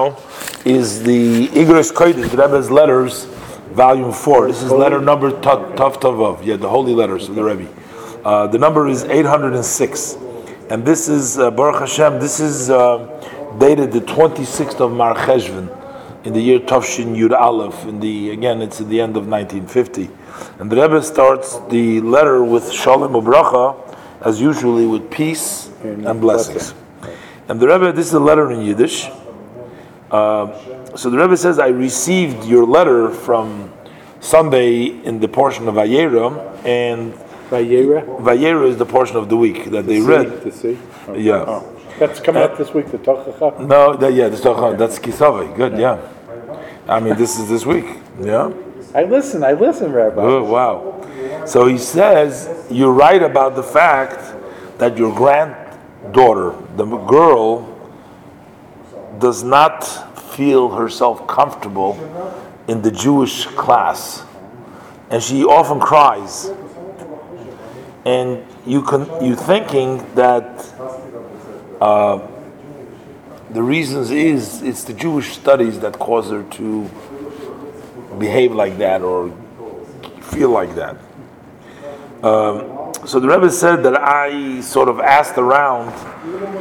now is the Igros Kodesh, the Rebbe's letters, volume four. This is letter number Tav Tavov, yeah, the holy letters of the Rebbe. Uh, the number is 806, and this is uh, Baruch Hashem. This is uh, dated the 26th of Mar Cheshvan in the year Tavshin Yud Aleph. In the again, it's at the end of 1950, and the Rebbe starts the letter with Shalom Ubracha, as usually with peace and blessings. And the Rebbe, this is a letter in Yiddish. Uh, so the Rebbe says, I received your letter from Sunday in the portion of Vayera, and Vayera? Vayera is the portion of the week that they read. To see? Oh. Yeah. Oh. That's coming up this week, the Tochacha? No, that, yeah, that's, that's Ki Savo. Good, yeah. I mean, this is this week. Yeah. I listen, I listen, Rabbi. Oh, wow. So he says, you're right about the fact that your granddaughter, the girl, does not feel herself comfortable in the Jewish class. And she often cries. And you can you thinking that uh, the reasons is it's the Jewish studies that cause her to behave like that or feel like that. Um, so the Rebbe said that I sort of asked around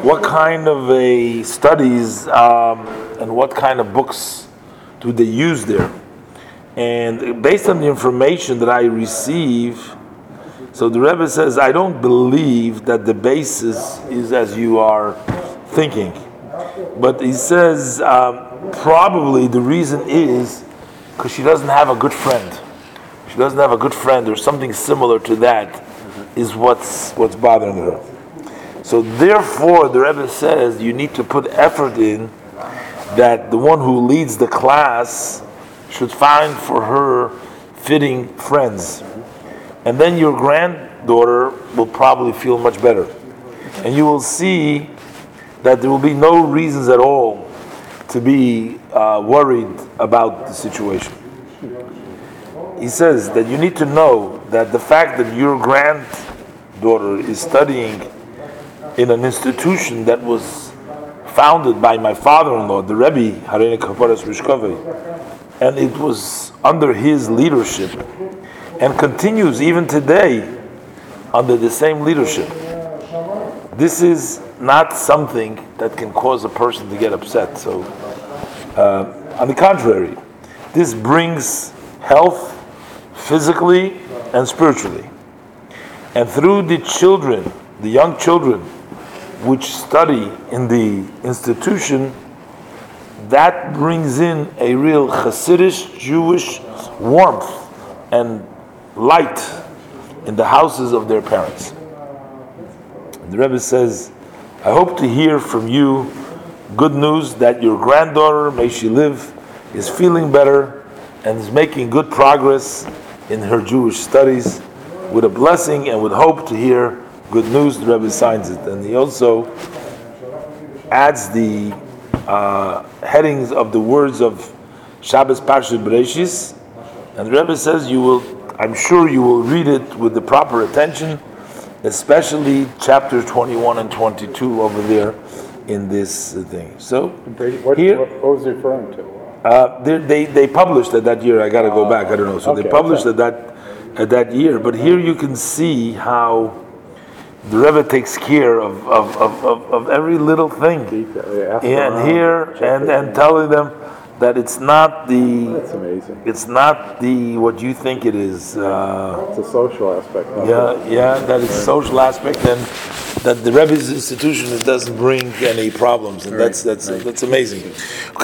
what kind of a studies um, and what kind of books do they use there, and based on the information that I receive, so the Rebbe says I don't believe that the basis is as you are thinking, but he says um, probably the reason is because she doesn't have a good friend. She doesn't have a good friend or something similar to that is what's what's bothering her. So therefore, the Rebbe says you need to put effort in that the one who leads the class should find for her fitting friends, and then your granddaughter will probably feel much better, and you will see that there will be no reasons at all to be uh, worried about the situation. He says that you need to know that the fact that your granddaughter is studying in an institution that was founded by my father-in-law, the Rebbe Harene Kaparas and it was under his leadership and continues even today under the same leadership. This is not something that can cause a person to get upset. So, uh, on the contrary, this brings health physically and spiritually. And through the children, the young children, which study in the institution, that brings in a real Hasidic Jewish warmth and light in the houses of their parents. And the Rebbe says, I hope to hear from you good news that your granddaughter, may she live, is feeling better and is making good progress in her Jewish studies with a blessing and with hope to hear good news. The Rebbe signs it. And he also adds the uh, headings of the words of Shabbos Parshat Bereshis. And the Rebbe says you will, I'm sure you will read it with the proper attention, especially chapter 21 and 22 over there in this thing. So, what, here, what, what was he referring to? uh, they, they, they published it that year. I got to go back. I don't know. So Okay, they published okay. it that at that year. But here you can see how the Rebbe takes care of, of, of, of, of every little thing. Detail, yeah, and here and and telling them that it's not the That's amazing. it's not the what you think it is. Uh, It's a social aspect. yeah, yeah, that it's social aspect and that the Rebbe's institution doesn't bring any problems, and that's that's that's amazing. Okay.